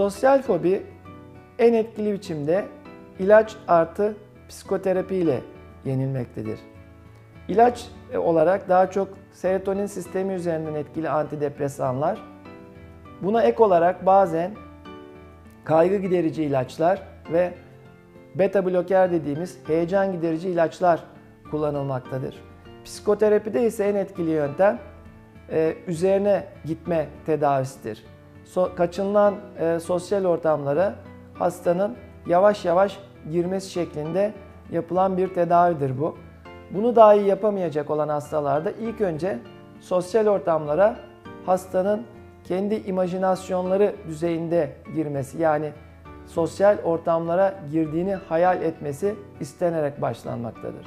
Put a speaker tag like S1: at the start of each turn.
S1: Sosyal fobi en etkili biçimde ilaç artı psikoterapi ile yenilmektedir. İlaç olarak daha çok serotonin sistemi üzerinden etkili antidepresanlar, buna ek olarak bazen kaygı giderici ilaçlar ve beta bloker dediğimiz heyecan giderici ilaçlar kullanılmaktadır. Psikoterapide ise en etkili yöntem e, üzerine gitme tedavisidir. So, kaçınılan e, sosyal ortamlara hastanın yavaş yavaş girmesi şeklinde yapılan bir tedavidir bu. Bunu dahi yapamayacak olan hastalarda ilk önce sosyal ortamlara hastanın kendi imajinasyonları düzeyinde girmesi yani sosyal ortamlara girdiğini hayal etmesi istenerek başlanmaktadır.